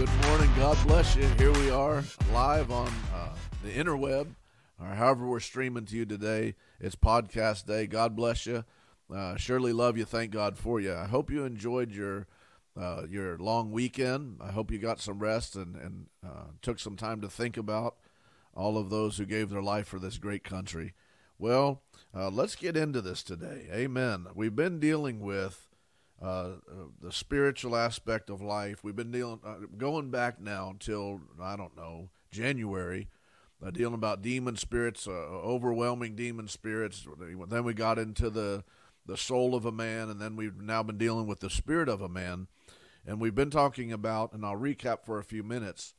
Good morning. God bless you. Here we are live on uh, the interweb, or however we're streaming to you today. It's podcast day. God bless you. Uh, surely love you. Thank God for you. I hope you enjoyed your uh, your long weekend. I hope you got some rest and and uh, took some time to think about all of those who gave their life for this great country. Well, uh, let's get into this today. Amen. We've been dealing with uh, the spiritual aspect of life. We've been dealing, uh, going back now until I don't know January, uh, dealing about demon spirits, uh, overwhelming demon spirits. Then we got into the the soul of a man, and then we've now been dealing with the spirit of a man, and we've been talking about. And I'll recap for a few minutes.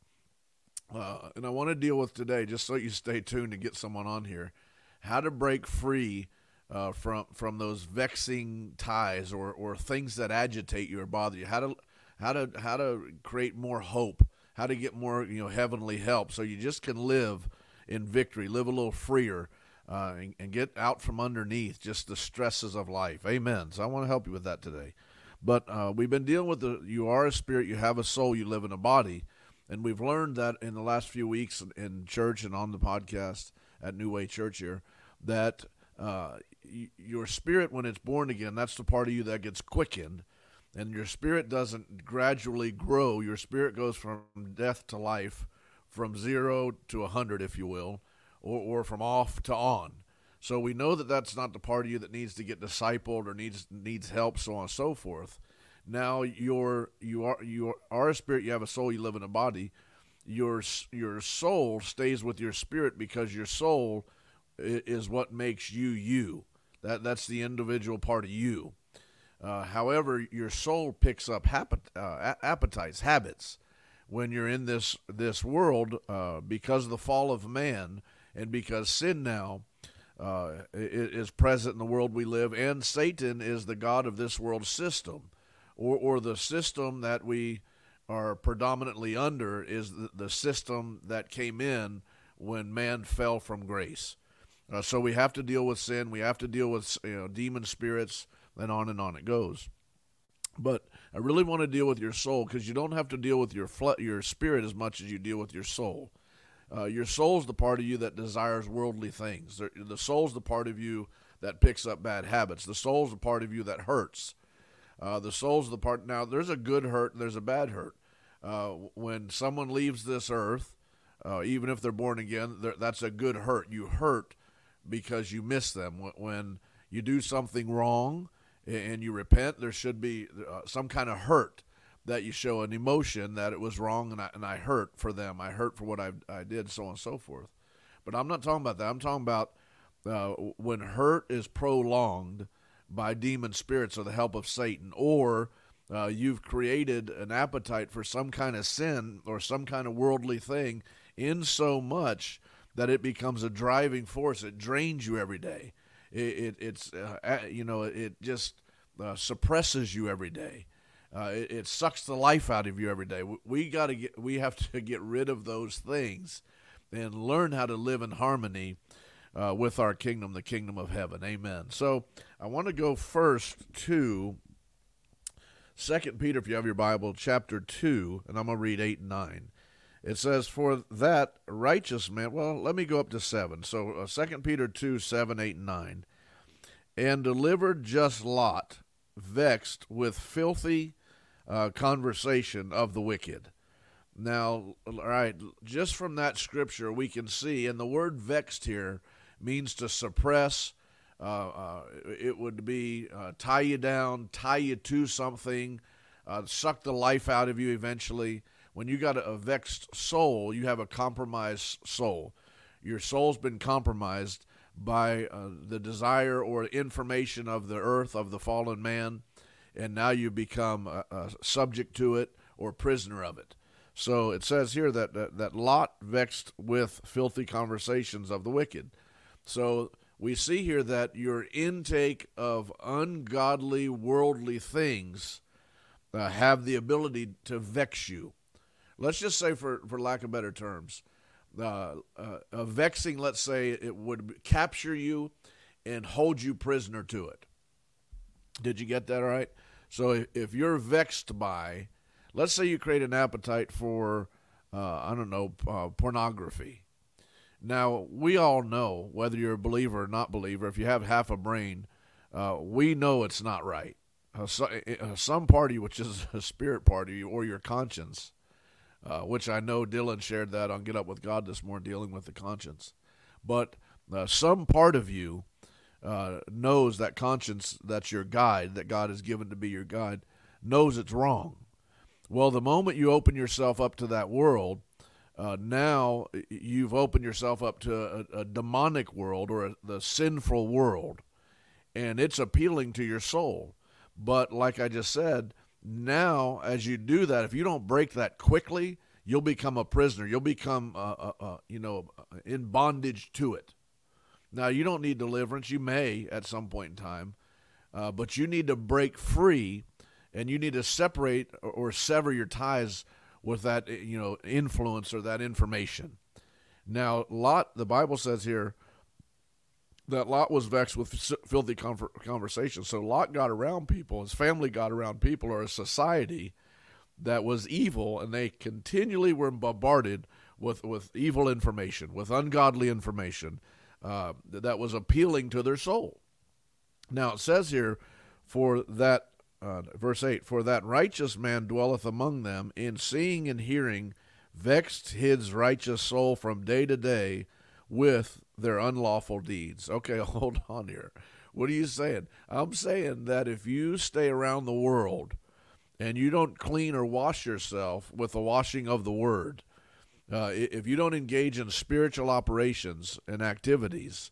Uh, and I want to deal with today, just so you stay tuned to get someone on here, how to break free uh, from from those vexing ties or, or things that agitate you or bother you. How to how to how to create more hope. How to get more you know heavenly help so you just can live in victory, live a little freer, uh, and, and get out from underneath just the stresses of life. Amen. So I want to help you with that today. But uh, we've been dealing with the you are a spirit, you have a soul, you live in a body. And we've learned that in the last few weeks in church and on the podcast at New Way Church here that uh, your spirit, when it's born again, that's the part of you that gets quickened, and your spirit doesn't gradually grow. Your spirit goes from death to life, from zero to a hundred, if you will, or, or from off to on. So we know that that's not the part of you that needs to get discipled or needs needs help, so on and so forth. Now you're you are you are a spirit. You have a soul. You live in a body. Your your soul stays with your spirit because your soul is what makes you you. That that's the individual part of you. Uh, however, your soul picks up uh, appetites, habits, when you're in this this world uh, because of the fall of man and because sin now uh, is present in the world we live, and Satan is the god of this world system, or or the system that we are predominantly under is the, the system that came in when man fell from grace. Uh, so we have to deal with sin. We have to deal with you know demon spirits, and on and on it goes. But I really want to deal with your soul because you don't have to deal with your fle- your spirit as much as you deal with your soul. Uh, your soul's the part of you that desires worldly things. The, the soul's the part of you that picks up bad habits. The soul's the part of you that hurts. Uh, the soul's the part. Now, there's a good hurt and there's a bad hurt. Uh, when someone leaves this earth, uh, even if they're born again, that's a good hurt. You hurt because you miss them. When you do something wrong and you repent, there should be uh, some kind of hurt that you show an emotion that it was wrong and I, and I hurt for them. I hurt for what I, I did, so on and so forth. But I'm not talking about that. I'm talking about uh, when hurt is prolonged by demon spirits or the help of Satan, or uh, you've created an appetite for some kind of sin or some kind of worldly thing in so much that it becomes a driving force. It drains you every day. It, it it's uh, you know it just uh, suppresses you every day. Uh, it, it, sucks the life out of you every day. We, we got to get we have to get rid of those things and learn how to live in harmony uh, with our kingdom, the kingdom of heaven. Amen. So I want to go first to Second Peter, if you have your Bible, chapter two, and I'm gonna read eight and nine. It says, For that righteous man, well, let me go up to 7. So uh, 2 Peter 2 7, 8, and 9. And delivered just Lot, vexed with filthy uh, conversation of the wicked. Now, all right, just from that scripture, we can see, and the word vexed here means to suppress. Uh, uh, it would be uh, tie you down, tie you to something, uh, suck the life out of you eventually when you got a, vexed soul, you have a compromised soul. Your soul's been compromised by uh, the desire or information of the earth, of the fallen man, and now you become uh, uh, subject to it or prisoner of it. So it says here that, that, that Lot vexed with filthy conversations of the wicked. So we see here that your intake of ungodly, worldly things uh, have the ability to vex you let's just say for for lack of better terms uh, uh, a vexing let's say it would capture you and hold you prisoner to it did you get that right so if, you're vexed by let's say you create an appetite for, uh, I don't know, uh, pornography. Now, we all know, whether you're a believer or not believer, if you have half a brain, uh, we know it's not right. Uh, so, uh, some party, which is a spirit party, or your conscience, uh, which I know Dylan shared that on Get Up with God this morning, dealing with the conscience. But uh, some part of you uh, knows that conscience that's your guide, that God has given to be your guide, knows it's wrong. Well, the moment you open yourself up to that world, uh, now you've opened yourself up to a, a demonic world or a, the sinful world, and it's appealing to your soul. But like I just said, now as you do that, if you don't break that quickly, you'll become a prisoner. You'll become, uh, uh, uh you know, in bondage to it. Now you don't need deliverance. You may at some point in time, uh, but you need to break free, and you need to separate or, or sever your ties with that you know influence or that information. Now, Lot, the Bible says here that Lot was vexed with filthy conversation. So Lot got around people, his family got around people, or a society that was evil, and they continually were bombarded with, with evil information, with ungodly information uh, that was appealing to their soul. Now it says here, for that uh, verse 8 For that righteous man dwelleth among them, in seeing and hearing, vexed his righteous soul from day to day with their unlawful deeds. Okay, hold on here. What are you saying? I'm saying that if you stay around the world and you don't clean or wash yourself with the washing of the word, uh, if you don't engage in spiritual operations and activities,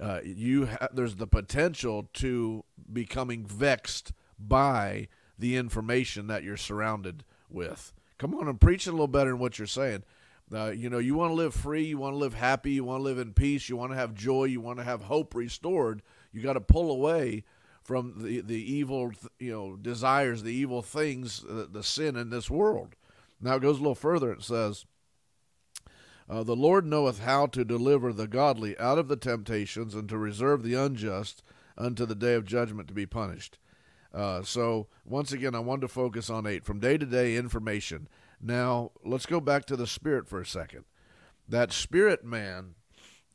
uh, you ha- there's the potential to becoming vexed by the information that you're surrounded with. Come on, I'm preaching a little better than what you're saying. Uh, you know, you want to live free, you want to live happy, you want to live in peace, you want to have joy, you want to have hope restored. You got to pull away from the the evil, you know, desires, the evil things, uh, the sin in this world. Now it goes a little further. It says, uh, "The Lord knoweth how to deliver the godly out of the temptations, and to reserve the unjust unto the day of judgment to be punished." Uh, so once again, I wanted to focus on eight from day to day information. Now let's go back to the spirit for a second. That spirit man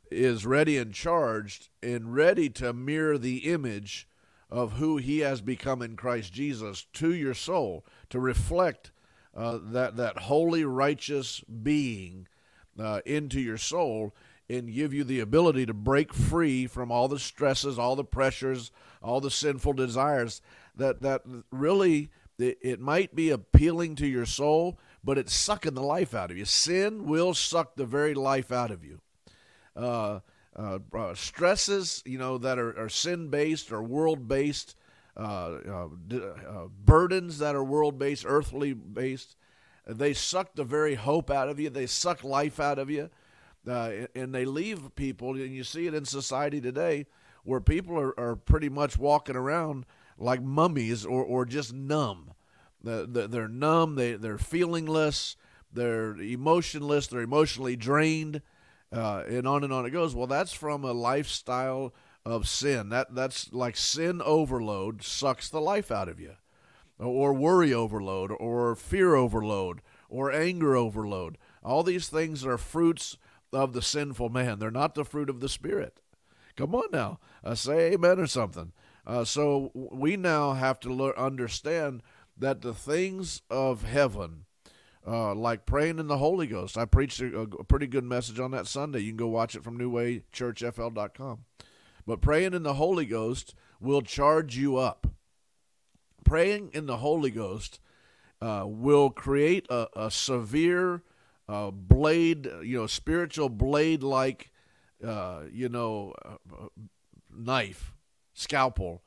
is ready and charged and ready to mirror the image of who he has become in Christ Jesus to your soul to reflect uh, that that holy righteous being uh, into your soul and give you the ability to break free from all the stresses, all the pressures, all the sinful desires that that really it, it might be appealing to your soul, but it's sucking the life out of you. Sin will suck the very life out of you. Uh, uh, stresses, you know, that are, are sin based or world based, uh, uh, uh, burdens that are world based, earthly based, they suck the very hope out of you. They suck life out of you. and they leave people, and you see it in society today, where people are, are pretty much walking around like mummies or, or just numb. They're numb, they, they're feelingless, they're emotionless, they're emotionally drained, uh, and on and on it goes. Well, that's from a lifestyle of sin. That That's like sin overload sucks the life out of you, or worry overload, or fear overload, or anger overload. All these things are fruits of the sinful man. They're not the fruit of the Spirit. Come on now, uh, say amen or something. Uh, so we now have to understand that the things of heaven, uh, like praying in the Holy Ghost, I preached a, a, pretty good message on that Sunday. You can go watch it from newwaychurchfl.com. But praying in the Holy Ghost will charge you up. Praying in the Holy Ghost uh, will create a, a severe uh, blade, you know, spiritual blade like, uh, you know, uh, knife scalpel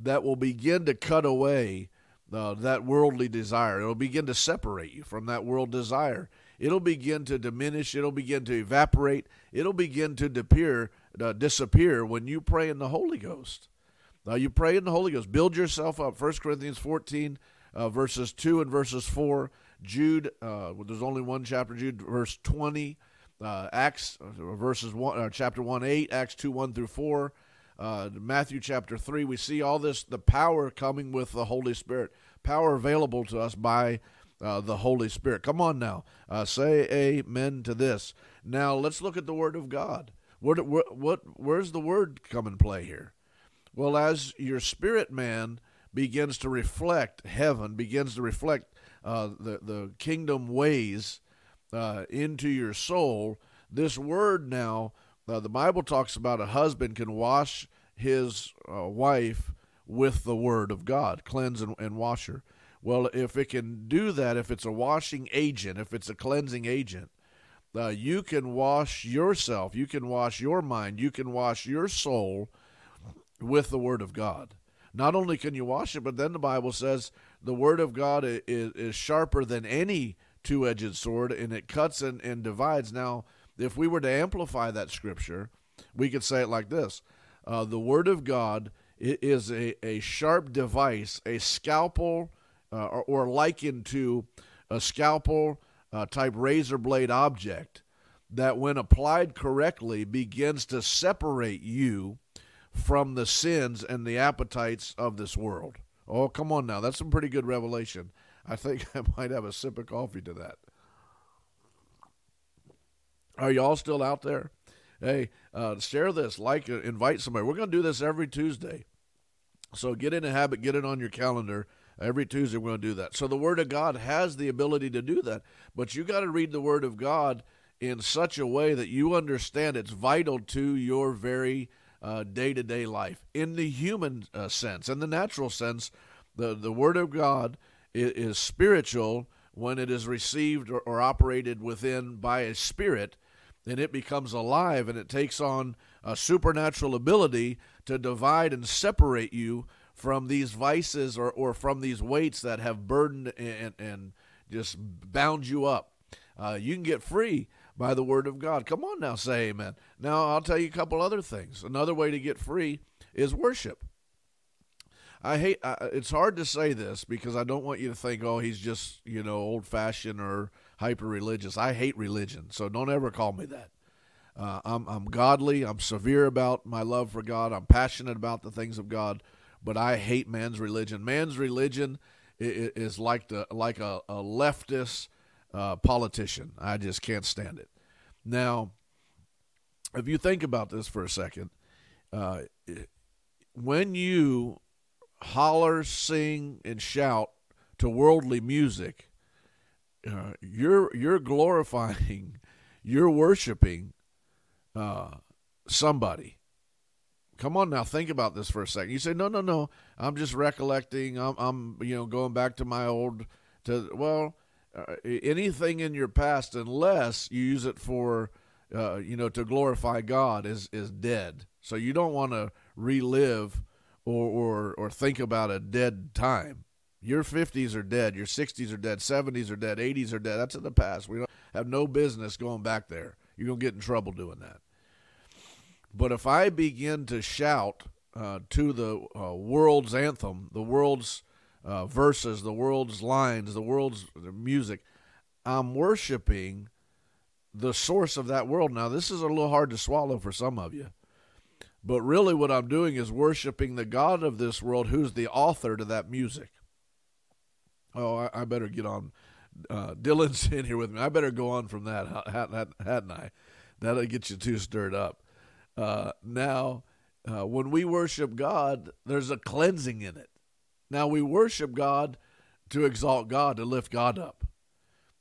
that will begin to cut away uh, that worldly desire. It'll begin to separate you from that world desire. It'll begin to diminish. It'll begin to evaporate. It'll begin to disappear, uh, disappear when you pray in the Holy Ghost. Now, you pray in the Holy Ghost. Build yourself up. 1 Corinthians 14, uh, verses 2 and verses 4. Jude, uh, there's only one chapter, Jude, verse 20. Uh, Acts, uh, verses 1, chapter 1, 8. Acts 2, 1 through 4 uh, Matthew chapter 3, we see all this, the power coming with the Holy Spirit, power available to us by uh, the Holy Spirit. Come on now, uh, say amen to this. Now let's look at the Word of God. What, what, what, where's the Word come and play here? Well, as your spirit man begins to reflect heaven, begins to reflect uh, the, the kingdom ways uh, into your soul, this word now, uh, the Bible talks about a husband can wash his uh, wife with the word of God, cleanse and, and wash her. Well, if it can do that, if it's a washing agent, if it's a cleansing agent, uh, you can wash yourself, you can wash your mind, you can wash your soul with the Word of God. Not only can you wash it, but then the Bible says the Word of God is, is sharper than any two edged sword and it cuts and, and divides. Now, if we were to amplify that scripture, we could say it like this uh, The Word of God is a, a sharp device, a scalpel, uh, or, or, likened to a scalpel uh, type razor blade object that, when applied correctly, begins to separate you from the sins and the appetites of this world. Oh, come on now. That's some pretty good revelation. I think I might have a sip of coffee to that. Are y'all still out there? Hey, uh, share this, like, uh, invite somebody. We're going to do this every Tuesday. So get in a habit, get it on your calendar. Every Tuesday, we're going to do that. So the Word of God has the ability to do that. But you got to read the Word of God in such a way that you understand it's vital to your very day to day life. In the human uh, sense, in the natural sense, the, the Word of God is, is spiritual when it is received or, or, operated within by a spirit, then it becomes alive and it takes on a supernatural ability to divide and separate you from these vices or, or from these weights that have burdened and, and just bound you up. Uh, you can get free by the word of God. Come on now, say amen. Now, I'll tell you a couple other things. Another way to get free is worship. I hate it's hard to say this because I don't want you to think oh he's just, you know, old-fashioned or hyper religious. I hate religion, so don't ever call me that. Uh, I'm I'm godly. I'm severe about my love for God. I'm passionate about the things of God, but I hate man's religion. Man's religion is, is like the like a, a leftist uh, politician. I just can't stand it. Now, if you think about this for a second, uh, when you holler, sing, and shout to worldly music, uh, you're you're glorifying, you're worshiping uh, somebody. Come on now, think about this for a second. You say, no, no, no. I'm just recollecting. I'm, I'm, you know, going back to my old. To well, uh, anything in your past, unless you use it for, uh, you know, to glorify God, is is dead. So you don't want to relive or, or or think about a dead time. Your 50s are dead. Your 60s are dead. 70s are dead. 80s are dead. That's in the past. We have no business going back there. You're gonna get in trouble doing that. But if I begin to shout uh, to the uh, world's anthem, the world's uh, verses, the world's lines, the world's music. I'm worshiping the source of that world. Now, this is a little hard to swallow for some of you. But really, what I'm doing is worshiping the God of this world who's the author to that music. Oh, I, I better get on. Uh, Dylan's in here with me. I better go on from that, hadn't I? That'll get you too stirred up. Uh, now, uh, when we worship God, there's a cleansing in it. Now we worship God to exalt God, to lift God up.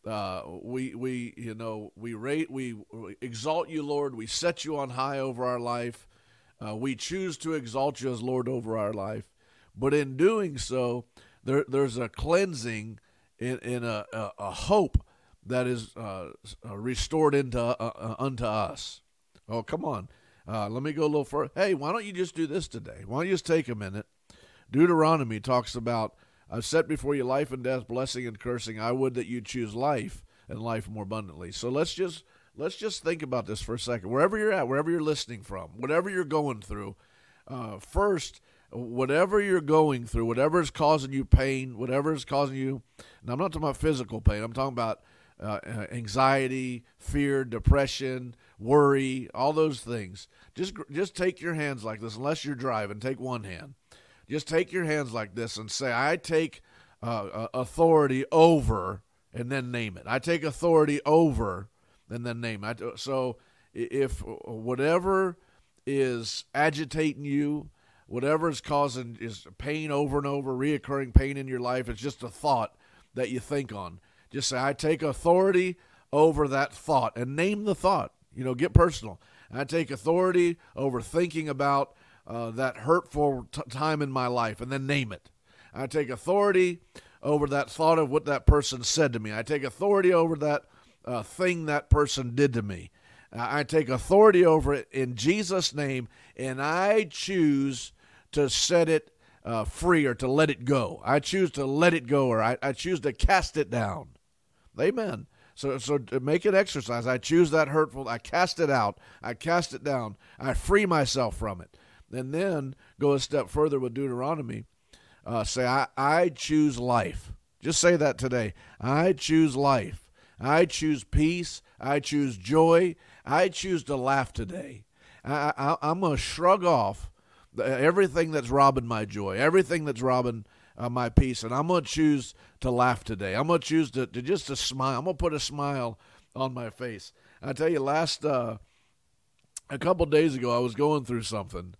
Uh, we we you know we rate we, we, exalt you, Lord. We set you on high over our life. Uh, we choose to exalt you as Lord over our life. But in doing so, there there's a cleansing in in a a, a hope that is uh, uh restored into uh, uh, unto us. Oh, come on. let me go a little further. Hey, why don't you just do this today? Why don't you just take a minute Deuteronomy talks about, I've set before you life and death, blessing and cursing. I would that you choose life and life more abundantly. So let's just let's just think about this for a second. Wherever you're at, wherever you're listening from, whatever you're going through, uh, first, whatever you're going through, whatever is causing you pain, whatever is causing you, and I'm not talking about physical pain. I'm talking about uh, anxiety, fear, depression, worry, all those things. Just just take your hands like this. Unless you're driving, take one hand just take your hands like this and say, I take uh, uh, authority over and then name it. I take authority over and then name it. So if whatever is agitating you, whatever is causing is pain over and over, reoccurring pain in your life, it's just a thought that you think on. Just say, I take authority over that thought and name the thought. You know, get personal. I take authority over thinking about uh, that hurtful t- time in my life and then name it. I take authority over that thought of what that person said to me. I take authority over that uh, thing that person did to me. I take authority over it in Jesus' name, and I choose to set it uh, free or to let it go. I choose to let it go, or I, I choose to cast it down. Amen. So, so to make an exercise, I choose that hurtful. I cast it out. I cast it down. I free myself from it, and then go a step further with Deuteronomy. Uh, say, I, I choose life. Just say that today. I choose life. I choose peace. I choose joy. I choose to laugh today. I, I, am going to shrug off everything that's robbing my joy, everything that's robbing uh, my peace, and I'm going to choose to laugh today. I'm going to choose to, to just to smile. I'm going to put a smile on my face. I tell you, last uh, a couple days ago, I was going through something,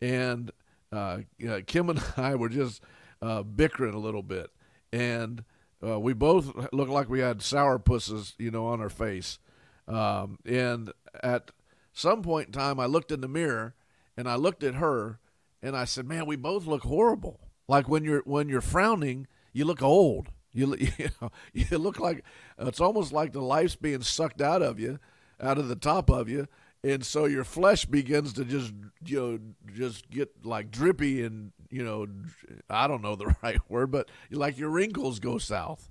and uh, Kim and I were just uh, bickering a little bit, and uh, we both looked like we had sour pusses, you know, on our face. Um, and at some point in time, I looked in the mirror and I looked at her and I said, "Man, we both look horrible. Like when you're when you're frowning, you look old. You you, know, you look like it's almost like the life's being sucked out of you, out of the top of you." And so your flesh begins to just you know just get like drippy and you know I don't know the right word, but like your wrinkles go south.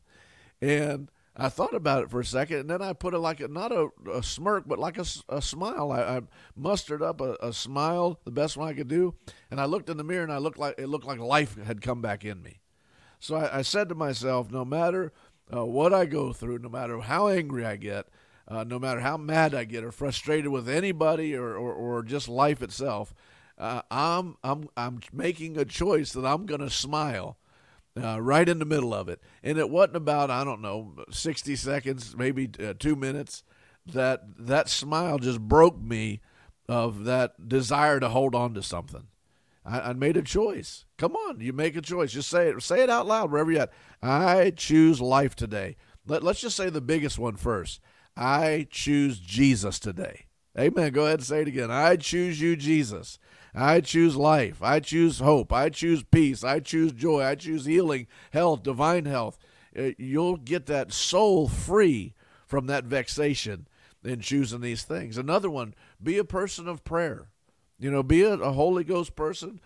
And I thought about it for a second, and then I put it like a, not a, a smirk, but like a, a smile. I, I mustered up a, a, smile, the best one I could do, and I looked in the mirror, and I looked like it looked like life had come back in me. So I, I said to myself, no matter uh, what I go through, no matter how angry I get, uh, no matter how mad I get or frustrated with anybody or, or, or just life itself, uh, I'm I'm I'm making a choice that I'm going to smile uh, right in the middle of it. And it wasn't about, I don't know, 60 seconds, maybe uh, two minutes, that that smile just broke me of that desire to hold on to something. I, I made a choice. Come on, you make a choice. Just say it. Say it out loud wherever you're at. I choose life today. Let, let's just say the biggest one first. I choose Jesus today. Amen. Go ahead and say it again. I choose you, Jesus. I choose life. I choose hope. I choose peace. I choose joy. I choose healing, health, divine health. Uh, you'll get that soul free from that vexation in choosing these things. Another one, be a person of prayer. You know, be a, a Holy Ghost person,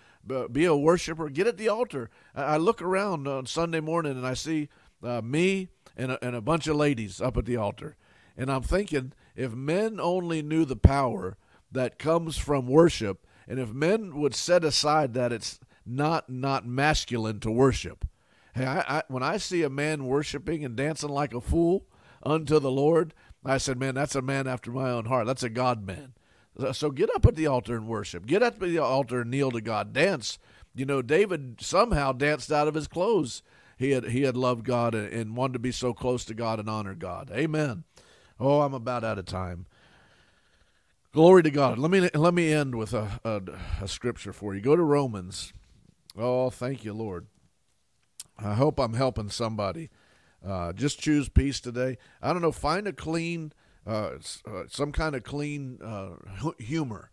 be a worshiper. Get at the altar. I, look around on Sunday morning and I see uh, me and a, and a bunch of ladies up at the altar. And I'm thinking, if men only knew the power that comes from worship, and if men would set aside that it's not not masculine to worship. Hey, I, I, when I see a man worshiping and dancing like a fool unto the Lord, I said, man, that's a man after my own heart. That's a God man. So get up at the altar and worship. Get up at the altar and kneel to God. Dance. You know, David somehow danced out of his clothes. He had he had loved God and, and wanted to be so close to God and honor God. Amen. Oh, I'm about out of time. Glory to God. Let me let me end with a, a, a scripture for you. Go to Romans. Oh, thank you, Lord. I hope I'm helping somebody. Uh, just choose peace today. I don't know. Find a clean, uh, uh, some kind of clean uh, humor.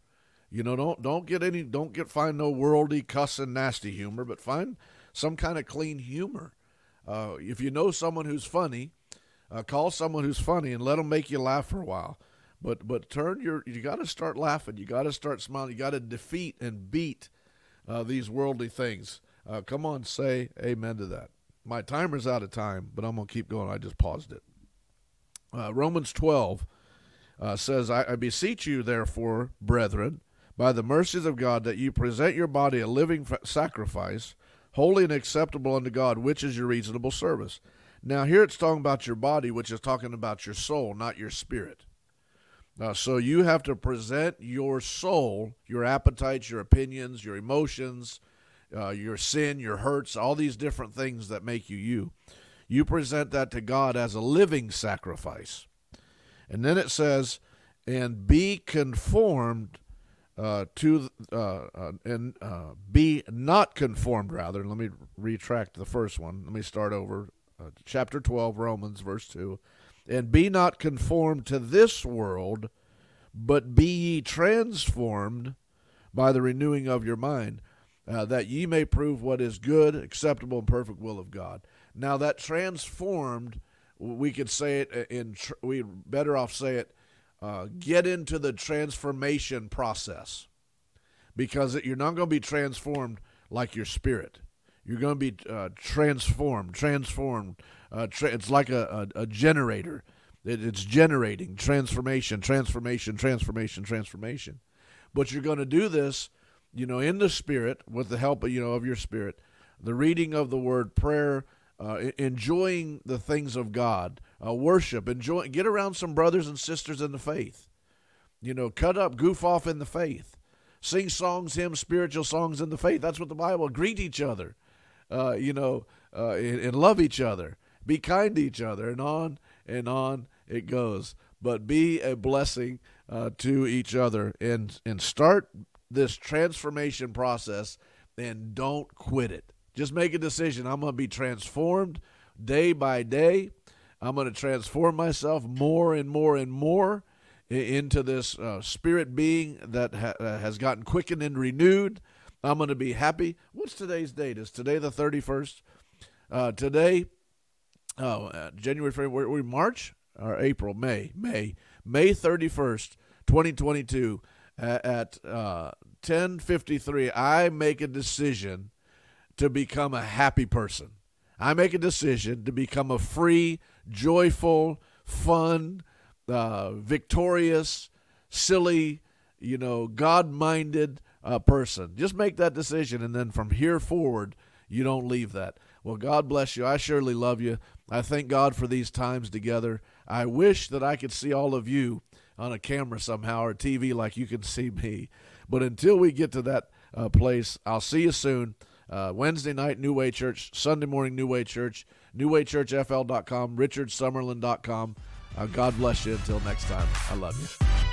You know, don't don't get any, don't get find no worldly cussing nasty humor, but find some kind of clean humor. Uh, if you know someone who's funny, uh, call someone who's funny and let them make you laugh for a while. But but turn your you got to start laughing. You got to start smiling. You got to defeat and beat uh, these worldly things. Uh, come on, say amen to that. My timer's out of time, but I'm gonna keep going. I just paused it. Uh, Romans 12 uh, says, I, I beseech you, therefore, brethren, by the mercies of God, that you present your body a living sacrifice, holy and acceptable unto God, which is your reasonable service. Now, here it's talking about your body, which is talking about your soul, not your spirit. Uh, so you have to present your soul, your appetites, your opinions, your emotions, uh, your sin, your hurts, all these different things that make you you. You present that to God as a living sacrifice. And then it says, and be conformed uh, to uh, uh, and uh, be not conformed rather let me retract the first one let me start over uh, chapter 12 romans verse 2 and be not conformed to this world but be ye transformed by the renewing of your mind uh, that ye may prove what is good acceptable and perfect will of god. Now that transformed we could say it in we better off say it uh, get into the transformation process. Because you're not going to be transformed like your spirit. You're going to be uh, transformed, transformed. Uh, tra- it's like a, a, a generator. It, it's generating transformation, transformation, transformation, transformation. But you're going to do this, you know, in the spirit with the help of you know of your spirit, the reading of the word, prayer, uh, enjoying the things of God, uh, worship, enjoy, get around some brothers and sisters in the faith. You know, cut up, goof off in the faith, sing songs, hymns, spiritual songs in the faith. That's what the Bible. Greet each other, uh, you know, uh, and, and love each other. Be kind to each other, and on and on it goes. But be a blessing uh, to each other, and and start this transformation process, and don't quit it. Just make a decision. I'm going to be transformed day by day. I'm going to transform myself more and more and more into this uh, spirit being that ha- uh, has gotten quickened and renewed. I'm going to be happy. What's today's date? Is today the 31st? Uh, today, oh, uh, January, February, March or April, May, May, May 31st, 2022 at, at 10:53. Uh, I make a decision to become a happy person. I make a decision to become a free, joyful, fun, uh, victorious, silly, you know, God minded uh, person. Just make that decision. And then from here forward, you don't leave that. Well, God bless you. I surely love you. I thank God for these times together. I wish that I could see all of you on a camera somehow or TV like you can see me. But until we get to that uh, place, I'll see you soon. Uh, Wednesday night, New Way Church. Sunday morning, New Way Church. NewWayChurchFL.com. RichardSummerlin.com. Uh, God bless you. Until next time, I love you.